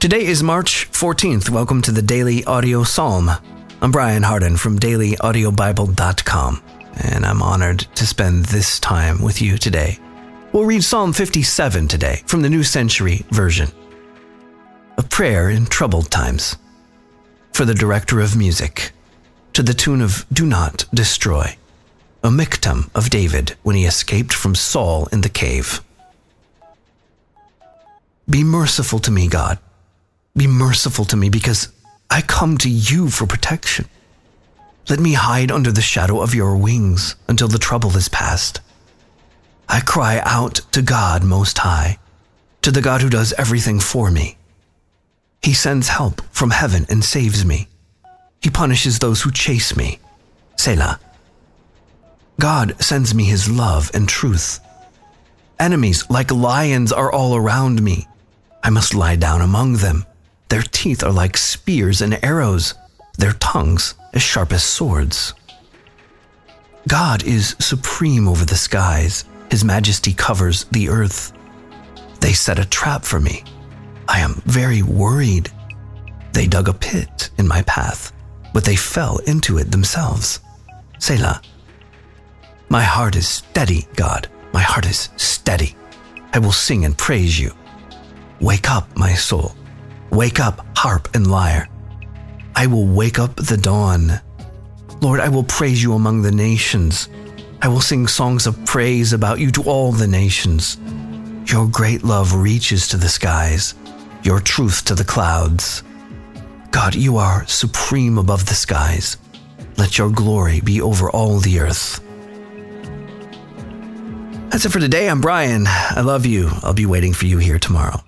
Today is March 14th. Welcome to the Daily Audio Psalm. I'm Brian Hardin from dailyaudiobible.com, and I'm honored to spend this time with you today. We'll read Psalm 57 today from the New Century Version. A prayer in troubled times. For the director of music, to the tune of Do Not Destroy, a miktam of David when he escaped from Saul in the cave. Be merciful to me, God be merciful to me because I come to you for protection. Let me hide under the shadow of your wings until the trouble is past. I cry out to God Most High, to the God who does everything for me. He sends help from heaven and saves me. He punishes those who chase me. Selah. God sends me his love and truth. Enemies like lions are all around me. I must lie down among them. Their teeth are like spears and arrows, their tongues as sharp as swords. God is supreme over the skies, His majesty covers the earth. They set a trap for me. I am very worried. They dug a pit in my path, but they fell into it themselves. Selah. My heart is steady, God. My heart is steady. I will sing and praise you. Wake up, my soul. Wake up, harp and lyre. I will wake up the dawn. Lord, I will praise you among the nations. I will sing songs of praise about you to all the nations. Your great love reaches to the skies, your truth to the clouds. God, you are supreme above the skies. Let your glory be over all the earth. That's it for today. I'm Brian. I love you. I'll be waiting for you here tomorrow.